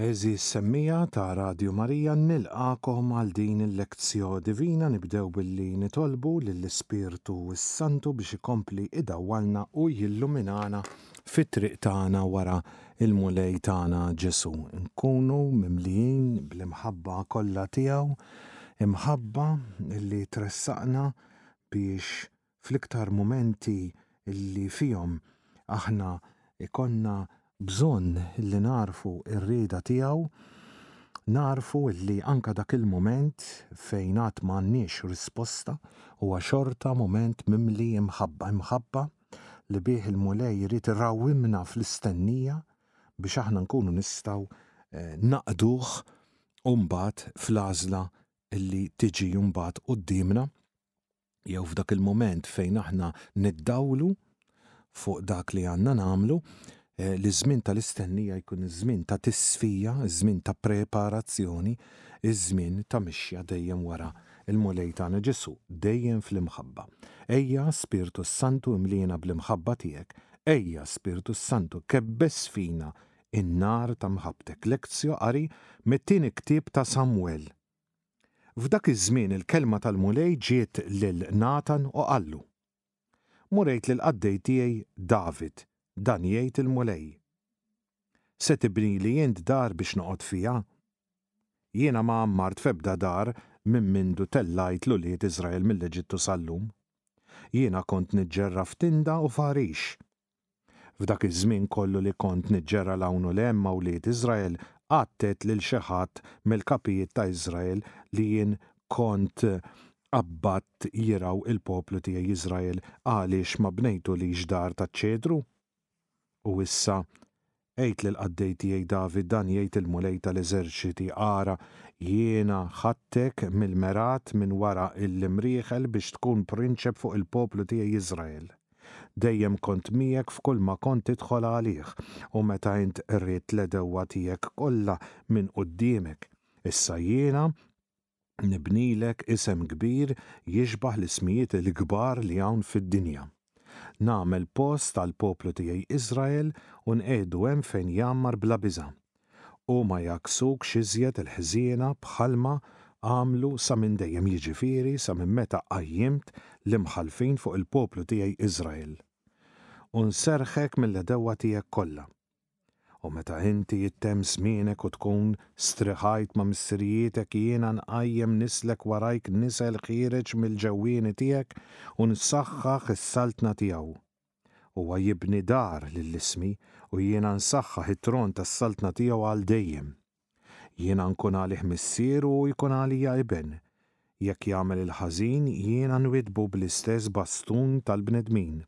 Għeżież semmiegħa ta' Radju Marija nilqagħkom għal din il-Lectio Divina nibdew billi nitolbu lill-Ispirtu s-Santu biex ikompli idawwalna u jilluminana fit-triq tagħna wara il-Mulej tagħna Ġesù, inkunu mimlijin bl-imħabba kollha tiegħu, imħabba li tressaqna biex fl-iktar mumenti li fihom aħna jkollna bżonn li nagħrfu r-rieda tiegħu, nagħrfu li anke dak il-mument fejn għad m'għandniex risposta huwa xorta mument mimli imħabba, imħabba li bih il-Mulej irid irawwimna fl-istennija biex aħna nkunu nistgħu eh, naqduh u mbagħad fl-għażla li tiġi mbagħad quddiemna jew f'dak il-mument fejn aħna niddawlu fuq dak li għandna nagħmlu, li ż-żmien tal-istennija jkun iż-żmien ta' tisfija, iż-żmien ta' preparazzjoni, iż-żmien ta' mixja dejjem wara l-Mulej tagħna Ġesù, dejjem fl-imħabba. Ejja, Spirtu s-Santu, imliena bl-imħabba tiegħek, ejja, Spirtu s-Santu, kebbes fina n-nar ta' mħabbtek. Lectio Qari mit-Tieni Ktieb ta' Samwel F'dak iż-żmien il-kelma tal-Mulej ġiet lil Natan u qallu. Murejt lill-qaddej tiegħi David, Dan jgħid il-Mulej, 'Se tibnili int dar biex noqgħod fiha? Jiena ma għammart f'ebda dar minn mindu tellajt 'l ulied Israel mill-Eġittu sal-lum. Jiena kont niġġerra f'tinda u f'għarix, F'dak iż-żmien kollu li kont niġġera 'l hawn u 'l hemm ma' wlied Israel, qatt għedt lil xi ħadd mill-kapijiet ta' Israel li jien kont qabbadt jirgħu l-poplu tiegħi Israel, Għaliex ma bnejtulix dar taċ-ċedru? U issa Għidt lill-qaddej tiegħi David, Dan jgħid il-Mulej ta' l-eżerċiti, 'Ara, jiena ħadtek mill-mergħat minn wara l-imrieħel biex tkun prinċep fuq il-poplu tiegħi Israel. Dejjem kont miegħek f'kulma kont tidħol għalih, u meta int qridt l-għedewwa tiegħek kollha minn quddiemek. Issa jiena, Nibnilek isem kbir jixbah l-ismijiet il-kbar li hawn fid-dinja. Nagħmel post għall-poplu tiegħi Israel u nqiegħdu hemm fejn jgħammar bla biża'. U ma jgħakksukx iżjed il-ħżiena bħalma għamlu sa minn dejjem, jiġifieri sa minn meta qajjimt l-imħallfin fuq il-poplu tiegħi Israel. U nserrħek mill-għedewwa tiegħek kollha. U meta inti ittemm żmienek u tkun striħajt ma' missirijietek jiena nqajjem nislek warajk nisel ħiereġ mill-ġewwieni tiegħek u nsaħħaħ is-saltna tiegħu. Huwa jibni dar lil ismi u jiena nsaħħaħ it-tron tas-saltna tiegħu għal dejjem. Jiena nkun għalih missier u hu jkun għalija iben. Jekk jagħmel il-ħażin, jiena nwiddbu bl-istess bastun tal-bnedmin,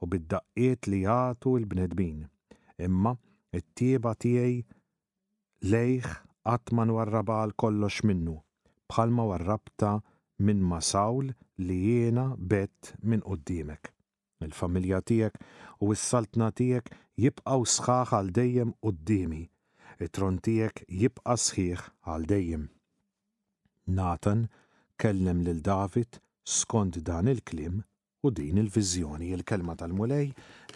u bid-daqqiet li jagħtu l-bnedmin. Imma, it-tjieba tiegħi lejh qatt ma nwarrabha għal kollox minnu, bħalma warrabtha minn ma' Sawl li jiena bgħedt minn quddiemek. Il-familja tiegħek u s-saltna tiegħek jibqgħu sħaħ għal dejjem quddiemi, it-tron tiegħek jibqa' sħiħ għal dejjem. Natan kellem lil David skont dan il-kliem u din il-viżjoni. Il-kelma tal-Mulej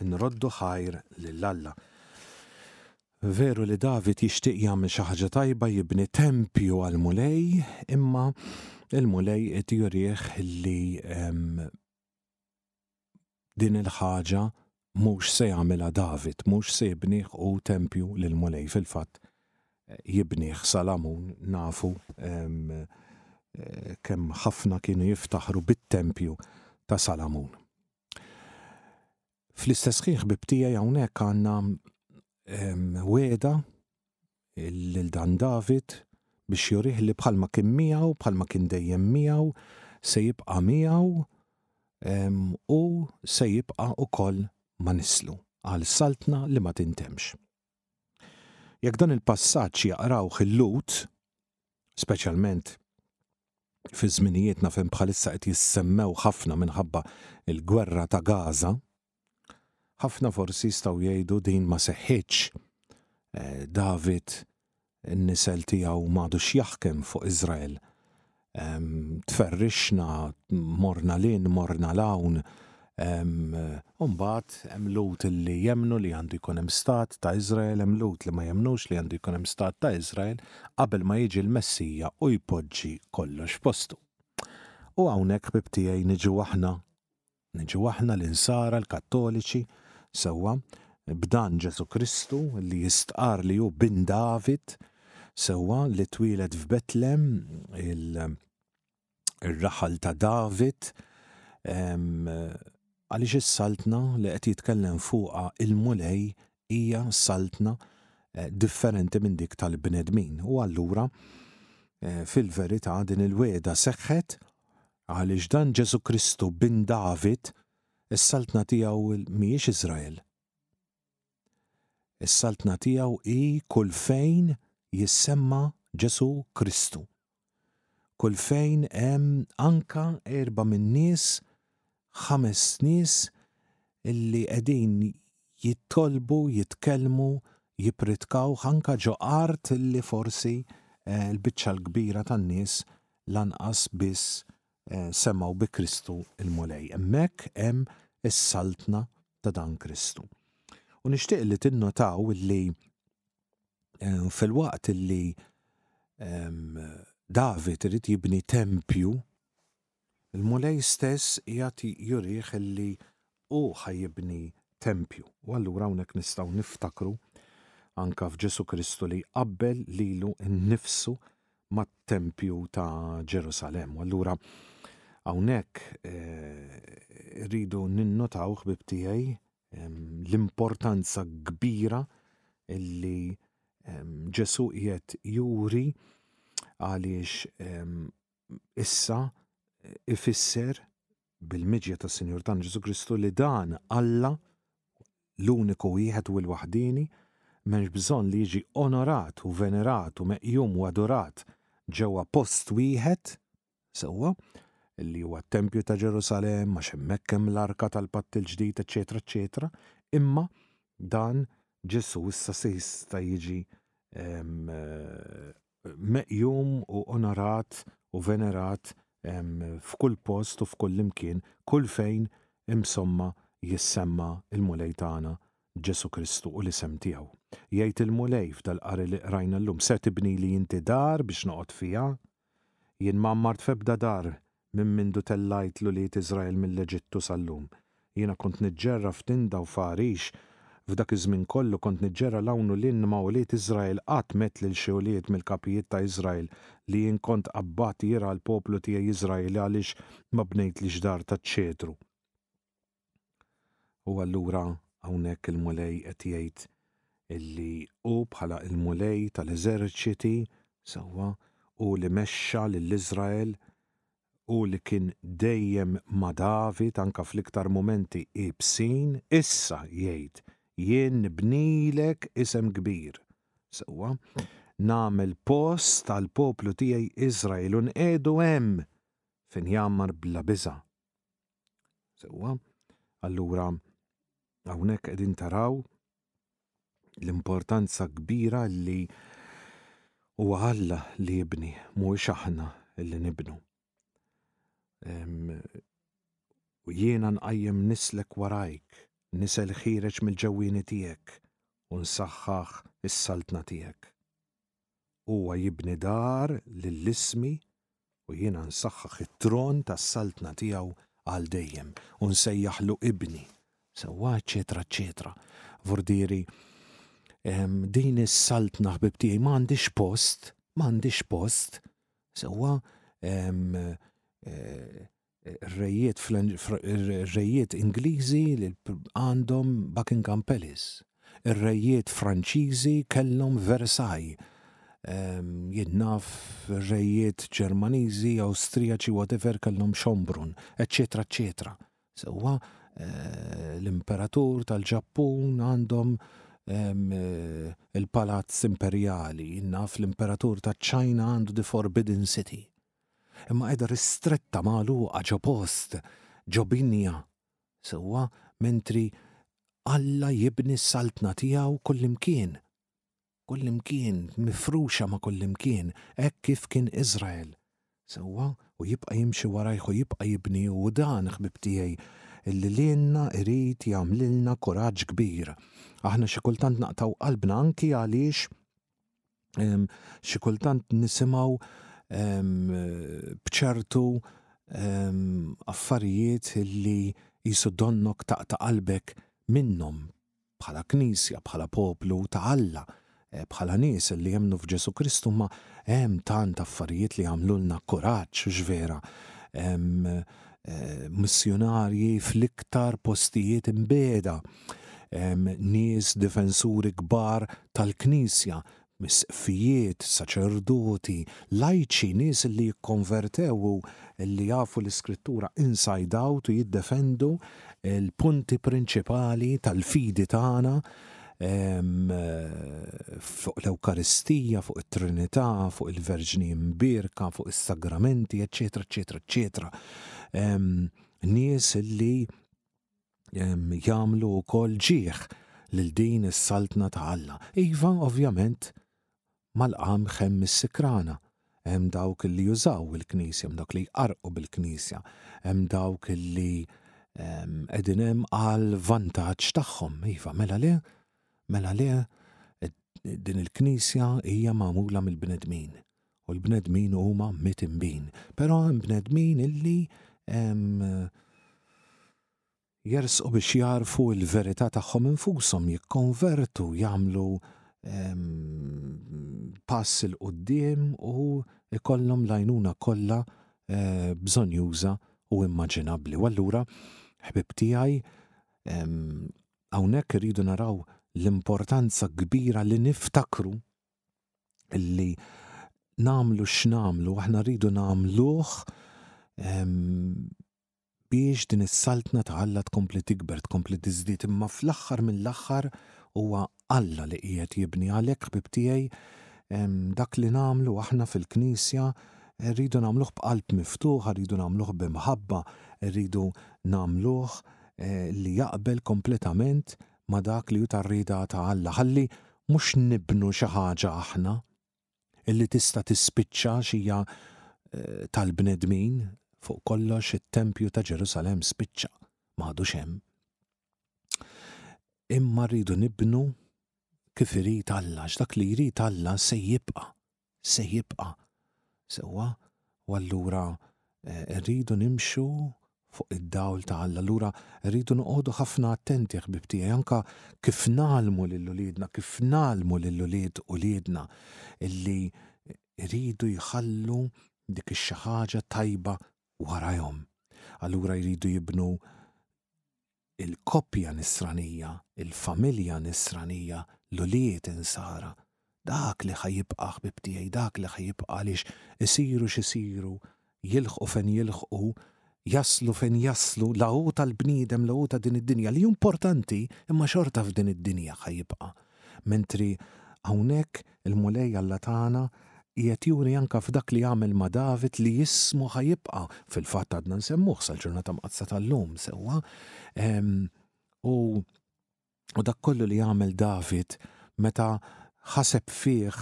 nroddu ħajr lil Alla. Veru li David jixtieq jagħmel xi ħaġa tajba jibni tempju għall-Mulej, imma il-Mulej qed jurih li din il-ħaġa mhux se jagħmilha David, mhux se jibnih u tempju lil Mulej fil-fatt eh, jibnih Salamun nafu eh, kemm ħafna kienu jiftaħru bit-tempju ta' Salamun. Fl-istess ħin ħbib tiegħi hawnhekk għandna weda lil dan David, biex jurih li bħalma kien miegħu, bħalma kien dejjem miegħu, se jibqa' miegħu u se jibqa' ukoll ma' nislu għal Saltna li ma tintemmx. Jekk dan il-passaġġ jaqrawh il-Lhud, speċjalment fi żminijietna fejn bħalissa qed jissemmew ħafna minħabba l-gwerra ta' Gaza, Ħafna forsi jistgħu jgħidu din ma seħħitx. Eh, David n-nisel tiegħu m'għadux jaħkem fuq Iżrael. Tferrixna, morna lin, morna lawn. Umbat, hemm lut li jemnu li għandu jkun hemm stat ta' Iżrael, hemm lut li ma jemnux li għandu jkun hemm stat ta' Iżrael qabel ma jiġi l-Messija u jpoġġi kollox postu. U hawnhekk bibtijaj niġu aħna Niġu aħna l-Insara, l-Kattoliċi, sewwa, b'dan Ġesù Kristu li jistqarr li hu bin David, sewwa, li twieled f'Betlem, ir-raħal ta' David, għaliex is-Saltna li qed jitkellem fuqha l-Mulej hija saltna eh, differenti minn dik tal-bnedmin. U allura eh, fil-verità din il-weda seħħet għaliex dan Ġesu Kristu bin David is-saltna tiegħu mhijiex Iżrael. Is-saltna tiegħu hi kull fejn jissemma Ġesu Kristu. Kull fejn hemm anka erba' min-nies, ħames nies illi qegħdin jittolbu, jitkellmu, jippritkawh anka ġo art illi forsi l-biċċa l-kbira tan-nies lanqas biss semgħu bi Kristu l-Mulej. Hemmhekk hemm is-Saltna ta' dan Kristu. U nixtieq li tinnotaw illi eh, fil-waqt li David irid jibni tempju, il-Mulej stess jgħat jurih li u ħajibni tempju. U allura hawnhekk nistgħu niftakru anka f'Ġesu Kristu li qabbel lilu nnifsu mat-tempju ta' Ġerusalem. U allura hawnhekk eh, rridu ninnotaw ħbib tiegħi l-importanza kbira li Ġesu qiegħed juri għaliex issa ifisser bil-miġja tas Sinjur tan Ġesu Kristu li dan Alla l-uniku wieħed u l-waħdieni m'hemmx bżonn li jiġi onorat u venerat u meqjum u adurat ġewwa post wieħed sewwa, li huwa t-tempju ta' Ġerusalemm għax hemmhekk hemm l-arka tal-patt il-ġdid, eċċetera, eċċetera, imma dan Ġesù issa se jista' jiġi meqjum u onorat u venerat f'kull post u f'kull imkien, kull fejn imsomma jissemma l-Mulej tagħna Ġesù Kristu u l-isem tiegħu. Jgħid il-Mulej f'dal-qari li qrajna llum, se tibnili inti dar biex noqgħod fiha, Jien ma għammart f'ebda dar minn mindu tellajt l-ulied Israel mill-Eġittu sal-lum. Jiena kont niġġerra f'tinda u f'għarix, f'dak iż-żmien kollu kont niġġerra 'l hawn u 'l hinn ma' ulied Israel qatt m'għedt lil xi ulied mill-kapijiet ta' Israel li jien kont qabbadt jirgħa l-poplu tiegħi Israel għaliex ma bnejtlix dar taċ-ċedru. U allura hawnhekk il-Mulej qed jgħid illi hu bħala il-Mulej tal-eżerċiti sewwa u li mexxa lil Iżrael u li kien dejjem ma' David anka fl-iktar mumenti ibsin, issa jgħid jien nibnilek isem kbir. Sewwa, nagħmel post għal poplu tiegħi Iżrael u nqiegħdu hemm fejn jgħammar bla biża'. Sewwa, allura hawnhekk qegħdin taraw l-importanza kbira li huwa Alla li jibni, mhuwiex aħna li nibnu. U jiena nqajjem nislek warajk, nisel ħiereġ mill-ġewwieni tiegħek u nsaħħaħ is-saltna tiegħek. Huwa jibni dar lil ismi, u jiena nsaħħaħ it-tron tas-saltna tiegħu għal dejjem, u nsejjaħlu ibni. Sewwa, eċċetera, eċċetera. Vordieri, din is-saltna, ħbib tiegħi, ma għandhiex post, ma għandhiex post. Sewwa, eh, rejiet rejiet Ingliżi li għandhom Buckingham Palace. Ir-rejiet Franċiżi kellhom Versailles. Ehm, jien naf rejiet Ġermaniżi, Awstrijaċi, whatever kellhom Xombrun, eċetera, eċetera. Sewwa eh, l-imperatur tal-Ġappun għandhom ehm, eh, il-palazz imperjali, naf l-imperatur taċ-Ċina għandu The Forbidden City. imma qiegħda ristretta magħluqa ġo post, ġo binja, sewwa, mentri Alla jibni s-Saltna tiegħu kullimkien. Kullimkien, mifruxa ma' kullimkien, hekk kif kien Iżrael. Sewwa, u jibqa' jimxi warajh u jibqa' jibni u dan, ħbieb tiegħi, li lilna irid jagħmlilna kuraġġ kbir. Aħna xi kultant naqtgħu qalbna anki għaliex, xi kultant nisimgħu bċertu affarijiet li jisu donnok taqta' qalbek minnhom bħala knisja, bħala poplu ta' Alla, eh, bħala nies li jemnu f'Ġesu Kristu ma hemm tant affarijiet li għamlulna kuraġġ x'vera. Eh, missjunarji fl-iktar postijiet imbeda, nies difensuri kbar tal-Knisja, misqfijiet, saċerdoti, lajċi, nies li jikkonvertew u li jafu l-Iskrittura inside out u jiddefendu l-punti prinċipali tal-fidi tagħna fuq l-Ewkaristija, fuq it-Trinità, fuq il-Verġni Imbierka, fuq is-Sagramenti, eċċetera, eċċetera, eċċetera. Nies li jagħmlu wkoll ġieħ lil din is-saltna ta' Alla. Iva, ovvjament, mal-qamħ hemm is-sikrana, hemm dawk li jużaw il-knisja, hemm dawk li jqarqu bil-knisja, hemm dawk li qegħdin hemm għal vantaġġ tagħhom. Iva, mela le, mela le, din il-knisja hija magħmula mill-bnedmin. U l-bnedmin huma mitimbin, però hemm bnedmin illi jersqu biex jarfu l-verità tagħhom infushom jikkonvertu, jagħmlu pass il qudiem u ikollhom l-għajnuna kollha eh, bżonjuża u immaġinabbli. U allura, ħbib tiegħi, hawnhekk irridu naraw l-importanza kbira li niftakru li namlu x'namlu, aħna rridu namluh biex din is-saltna ta' Alla tkompli tikber, tkompli tiżdied, imma fl-aħħar mill-aħħar huwa Alla li qiegħed jibni. Għalhekk ħbib tiegħi dak li namlu aħna fil-Knisja rridu namluh b'qalb miftuħa, rridu namluh b'imħabba, rridu namluh li jaqbel kompletament ma' dak li hu tar-rieda ta' Alla, ħalli mhux nibnu xi ħaġa aħna illi tista' tispiċċa xija tal-bnedmin, fuq kollox it-tempju ta' Ġerusalemm spiċċa, m'għadux hemm. Imma rridu nibnu kif irid Alla, x'dak li jrid Alla se jibqa' se jibqa'. Sewwa, u allura eh, rridu nimxu fuq id-dawl ta' Alla. Allura rridu noqogħdu ħafna attenti ħbib tiegħi anka kif nalmu lil uliedna, kif nalmu lil ulied uliedna illi rridu jħallu dik ix-xi ħaġa tajba warajhom. Allura jridu jibnu il-koppja Nisranija, il-familja Nisranija, l-ulied Insara, dak li ħa jibqa' ħbieb tiegħi, dak li ħa jibqa' għaliex isiru x'isiru, jilħqu fejn jilħqu, jaslu fejn jaslu, la hu tal-bniedem la hu ta' din id-dinja, li hu importanti imma xorta f'din id-dinja ħa jibqa', mentri hawnhekk Il-Mulej Alla tagħna qiegħed juri anke f'dak li għamel ma' David li ismu ħa jibqa', fil-fatt għadna nsemmuh sal-ġurnata mqaddsa tal-lum, sewwa? U u dak kollu li għamel David meta ħaseb fih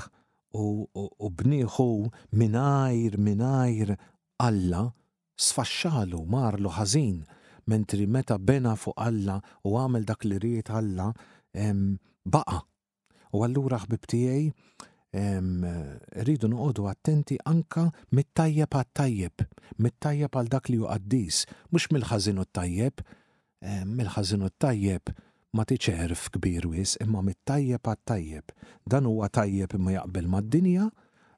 u, u, u bnieħu mingħajr mingħajr Alla sfaxxalu marlu ħażin, mentri meta bena fuq Alla u għamel dak li ried Alla baqa' U allura ħbib tiegħi rridu noqogħdu attenti anka mit-tajjeb għat-tajjeb, mit-tajjeb għal dak li hu qaddis, mhux mill-ħażin u t-tajjeb, mill-ħażin u t-tajjeb ma tiċerf kbir wis imma mit-tajjeb għat-tajjeb. Dan huwa tajjeb imma jaqbel mad-dinja,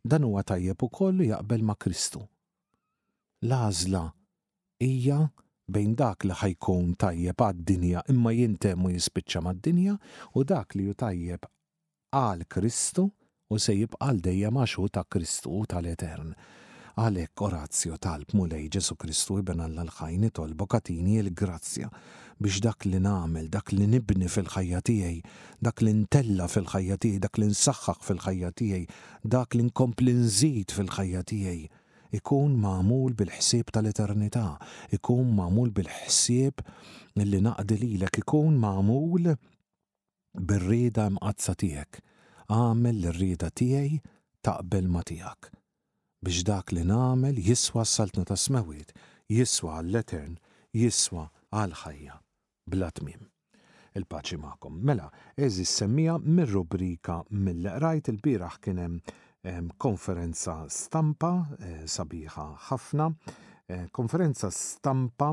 dan huwa tajjeb ukoll u jaqbel ma' Kristu. L-għażla hija bejn dak li ħa jkun tajjeb għad-dinja imma jintemm u jispiċċa mad-dinja u dak li hu tajjeb għal Kristu u se jibqa' għal dejjem għax hu ta' Kristu u tal-etern. Għalhekk Orazio talb Mulej Ġesù Kristu Iben Alla l-Ħaj nitolbok agħtini il-grazzja biex dak li nagħmel, dak li nibni fil-ħajja tiegħi, dak li ntella' fil-ħajja tiegħi, dak li nsaħħaħ fil-ħajja tiegħi, dak li nkompli nżid fil-ħajja tiegħi, Ikun magħmul bil-ħsieb tal-eternità, ikun magħmul bil-ħsieb li naqdi lilek, ikun magħmul bir-rieda mqaddsa tiegħek. Agħmel l-rieda tiegħi taqbel ma' tiegħek, biex dak li nagħmel jiswa għas-Saltna tas-Smewwiet, jiswa għall-etern, jiswa għall-ħajja bla tmiem. Il-paċi magħkom. Mela, għeżież semmiegħa mir-rubrika Milli qrajt, ilbieraħ kien hemm konferenza stampa sabiħa ħafna, konferenza stampa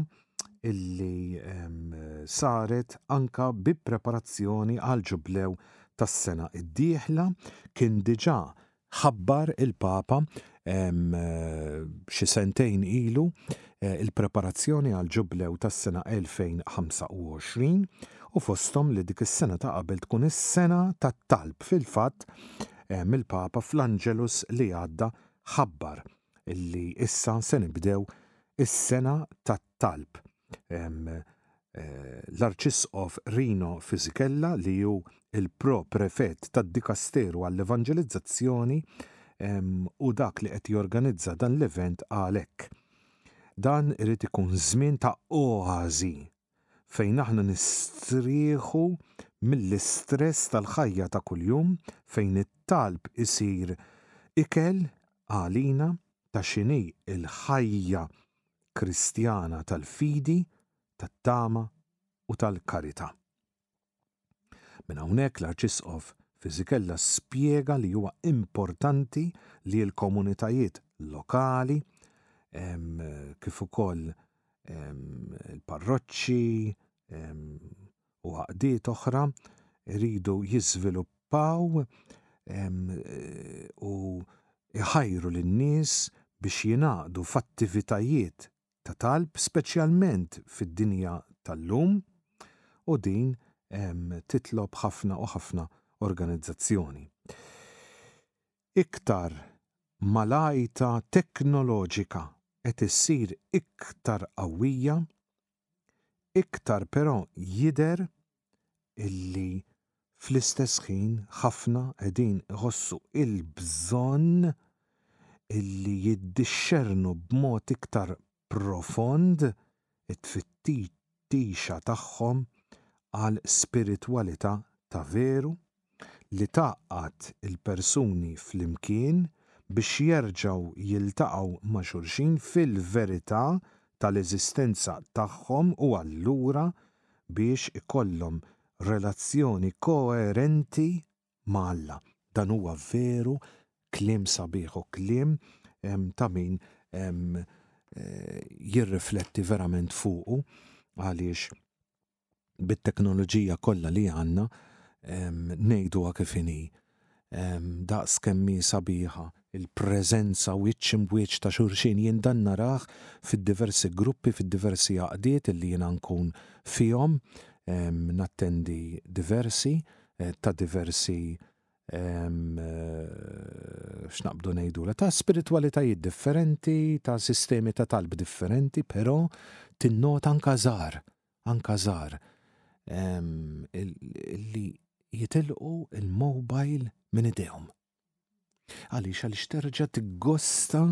illi saret anka bi preparazzjoni għall-Ġublew tas-sena d-dieħla, kien diġà Ħabbar il-Papa xi sentejn ilu l-preparazzjoni għall-Ġublew tas-sena 2025 u fosthom li dik is-sena ta' qabel tkun is-sena tat-talb. Fil-fatt, il-Papa fl-Angelus li għadda ħabbar li issa se nibdew is-sena tat talb l-Arċisqof Rino Fisichella li hu l-Pro Prefett tad-Dikasteru għall-Evanġelizzazzjoni u dak li qed jorganizza dan l-event qal hekk, Dan irid ikun żmien ta' oażi fejn aħna nistrieħu mill-istress tal-ħajja ta' kuljum, fejn it-talb isir ikel għalina ta' x'inhi l-ħajja Kristjana tal-fidi, tat-tama u tal-karità. Minn hawnhekk l-Arċisqof Fisichella spjega li huwa importanti li l-komunitajiet lokali kif ukoll il-parroċċi, u għaqdiet oħra jridu jiżviluppaw u jħajru lin-nies biex jingħaqdu f'attivitajiet ta' talb speċjalment fid-dinja tal-lum u din titlob ħafna u ħafna organizzazzjoni. Iktar ma l-għajta teknoloġika qed issir iktar qawwija, Iktar però jidher illi fl-istess ħin ħafna qegħdin iħossu il-bżonn illi jiddixxernu b'mod iktar profond it-tfittixha tagħhom għal spiritwalità ta' veru. li tgħaqqad il-persuni flimkien biex jerġgħu jiltaqgħu ma' xulxin fil-verità tal-eżistenza tagħhom u allura biex ikollhom relazzjoni koerenti ma' Alla. Dan huwa veru kliem sabiħ u kliem ta' min jirrifletti verament fuqu għaliex bit-teknoloġija kollha li għandna ngħiduha kif inhi. Daqs kemm hi sabiħa l-preżenza wiċċ imb'wiċċ ta' xulxin. Jien dan narah fid-diversi gruppi, fid-diversi għaqdiet illi jiena nkun fihom, nattendi diversi, ta' diversi x'naqbdu ngħidulha, ta' spiritwalitajiet differenti, ta' sistemi ta' talb differenti, però tinnota anke żgħar anka żgħar, li jitilqu il-mobile minn idejhom. Għaliex għaliex terġa' tiggosta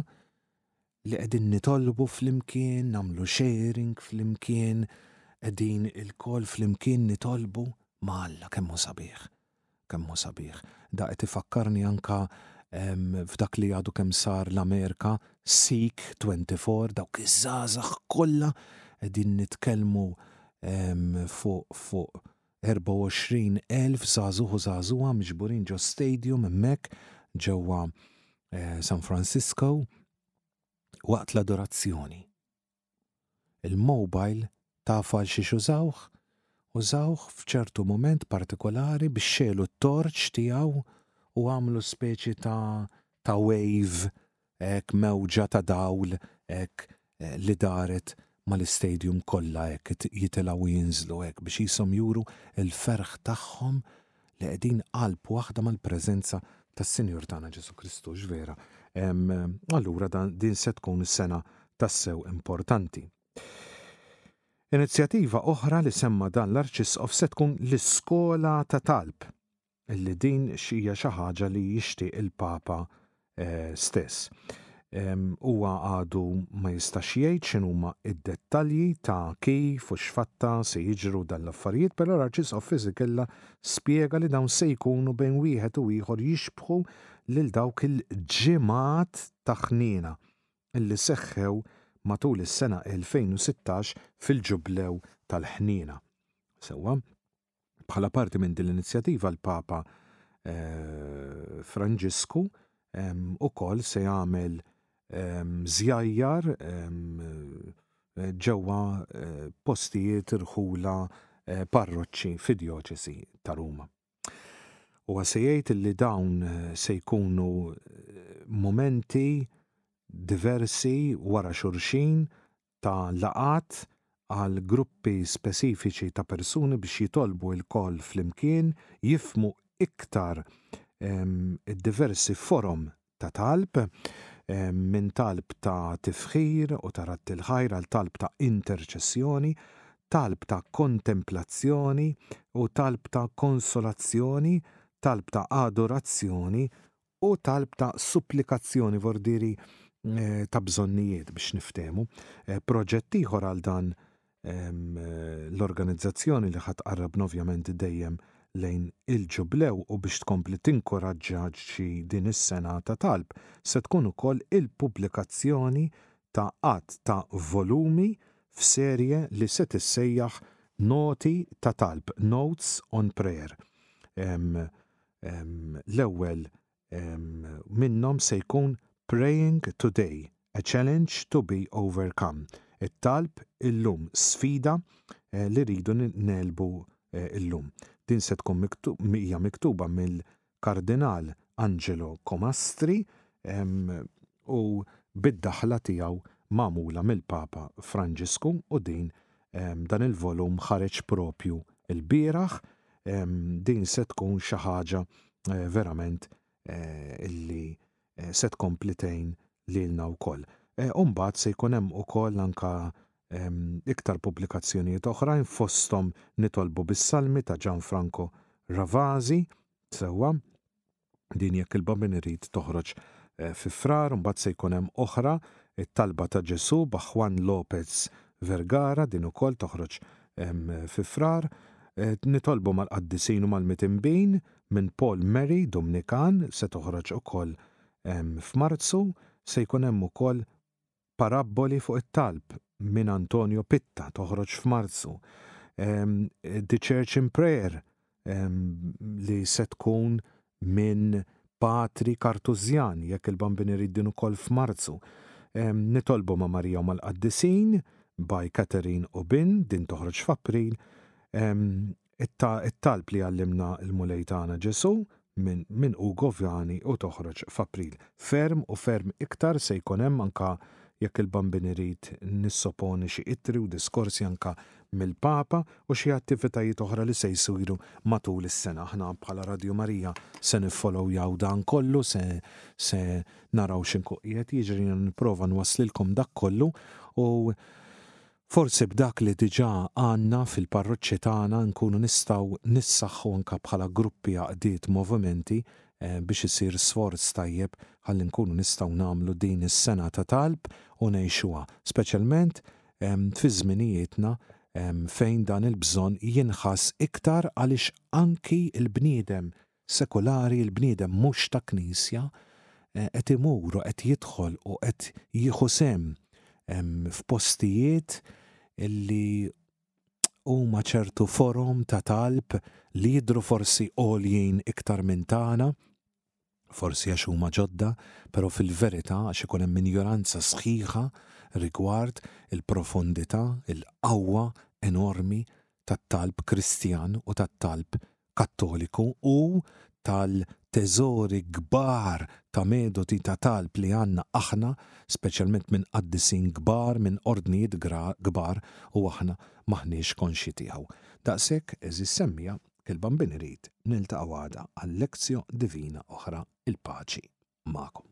li qegħdin nitolbu flimkien, nagħmlu sharing flimkien, qegħdin il-kol flimkien nitolbu ma' Alla kemm hu sabiħ. Kemm hu sabiħ. Da qed ifakkarni anka f'dak li għadu kemm sar l-Amerika, Seek 24, dawk iż-żgħażagħ kollha qegħdin nitkellmu fuq fuq 24,000 żagħżugħ u żagħżugħa miġburin ġo stadium hemmhekk ġewwa San Francisco waqt l-adorazzjoni. Il-mobile taf għal xiex użawh? Użawh f'ċertu mument partikolari biex xegħlu t-torċ tiegħu u għamlu speċi ta' ta' wave hekk mewġa ta' dawl hekk li daret mal-istadium kollha hekk jitilgħu u jinżlu hekk biex qishom juru l-ferħ tagħhom li qegħdin qalb waħda mal-preżenza tas-Sinjur tagħna Ġesù Kristu, x'vera, allura din se tkun sena tassew importanti. Inizjattiva oħra li semma dan l-Arċisqof se tkun l-iskola ta' talb, illi din xija xi ħaġa li jixtieq il-Papa eh, stess. Huwa għadu ma jistax jgħid x'inhuma id-dettalji ta' kif u x'fatta se jiġru dan l-affarijiet, però l-Arċisqof Fisichella spjega li dawn se jkunu bejn wieħed u ieħor jixbħu lil dawk il-ġimgħat ta' ħniena li seħħew matul is-sena 2016 fil-Ġublew tal-ħniena. Sewwa, Bħala parti minn din l-inizjattiva l-Papa eh, Franġisku ukoll se jagħmel żjajjar eh, ġewwa eh, postijiet irħula eh, parroċċi fid-djoċesi ta' Ruma. U se jgħid li dawn se jkunu momenti diversi wara xurxin ta' laqgħat għal gruppi speċifiċi ta' persuni biex jitolbu lkoll flimkien, jifhmu iktar id-diversi forom ta' talb, minn talb ta' tifħir u ta' radd il-ħajr għal talb ta' interċessjoni, talb ta' kontemplazzjoni u talb ta' konsolazzjoni, talb ta' adorazzjoni u talb ta' supplikazzjoni f'ordiri ta' bżonnijiet biex niftehmu. Proġett ieħor għal dan l-organizzazzjoni li ħa tqarrabna ovvjament dejjem lejn il-Ġublew u biex tkompli tinkoraġġa xi din is-sena ta' talb se tkun ukoll il-pubblikazzjoni ta' għadd ta' volumi f'serje li se tissejjaħ Noti ta' Talb, Notes on Prayer. L-ewwel minnhom se jkun Praying Today, A Challenge to be Overcome, It-Talb Illum, Sfida li Rridu Negħlbu Llum. Din se tkun hija miktuba mill-Kardinal Angelo Comastri u bid-daħla tiegħu magħmula mill-Papa Franġisku u din dan il-volum ħareġ propju lbieraħ. din se tkun xi ħaġa eh, verament eh, illi eh, se tkompli tgħin lilna wkoll. Umbagħad se jkun hemm ukoll anka ehm, iktar pubblikazzjonijiet oħrajn fosthom nitolbu bis-salmi ta' Gianfranco Ravazi, sewwa, Din jekk il-bambin irid toħroġ fi Frar u mbagħad se jkun hemm oħra, It-Talba ta' Ġesù ba' Juan Lopez Vergara, din ukoll toħroġ fi Frar. Nitolbu mal-Qaddisin u mal-Mitinbin minn Paul Mary, Dumnikan, se toħroġ ukoll f'Marzu. Se jkun hemm ukoll. Parabboli fuq it-Talb minn Antonio Pitta, toħroġ f'Marzu. The Church in Prayer li se tkun minn Patri Kartużjan, jekk il-Bambin irid din ukoll f'Marzu. Nitolbu ma' Marija u mal-Qaddisin by Catherine Ubin, din toħroġ f'April. It-talb li għallimna l-Mulej tagħna Ġesù minn Ugo Viani u toħroġ f'April. Ferm u ferm iktar se jkun hemm anke jekk il-Bambin irid nissoponi xi ittri u diskorsi anke mill-Papa u xi attivitajiet oħra li se jsiru matul is-sena. Aħna bħala Radio Marija se niffolowjaw dan kollu, se naraw x'inhu qiegħed jiġri, jiena nipprova nwasslilkom dak kollu u Forsi b'dak li diġà għandna fil-parroċċi tagħna nkunu nistgħu nissaħħu anke bħala gruppi għaqdiet movimenti biex isir sforz tajjeb ħalli nkunu nistgħu nagħmlu din is-sena ta' talb u ngħixuha, speċjalment fi żminijietna fejn dan il-bżonn jinħass iktar għaliex anki l-bniedem sekulari, il-bniedem mhux ta' Knisja, qed imur u qed jidħol u qed jieħu sehem f'postijiet li huma ċertu forom ta' talb li jidhru forsi għoljin iktar minn tagħna, forsi għax huma ġodda, però fil-verità għax ikun hemm injoranza sħiħa rigward il-profondità, il-qawwa enormi tat-talb Kristjan u tat-talb Kattoliku u tal-teżori kbar ta' metodi ta' talb li għandna aħna, speċjalment minn qaddisin kbar, minn ordnijiet kbar, u aħna m'aħniex konxji tiegħu. Daqshekk, għeżież semmiegħa, il-Bambin irid niltaqgħu għada għal lectio divina oħra, il-paċi magħkom.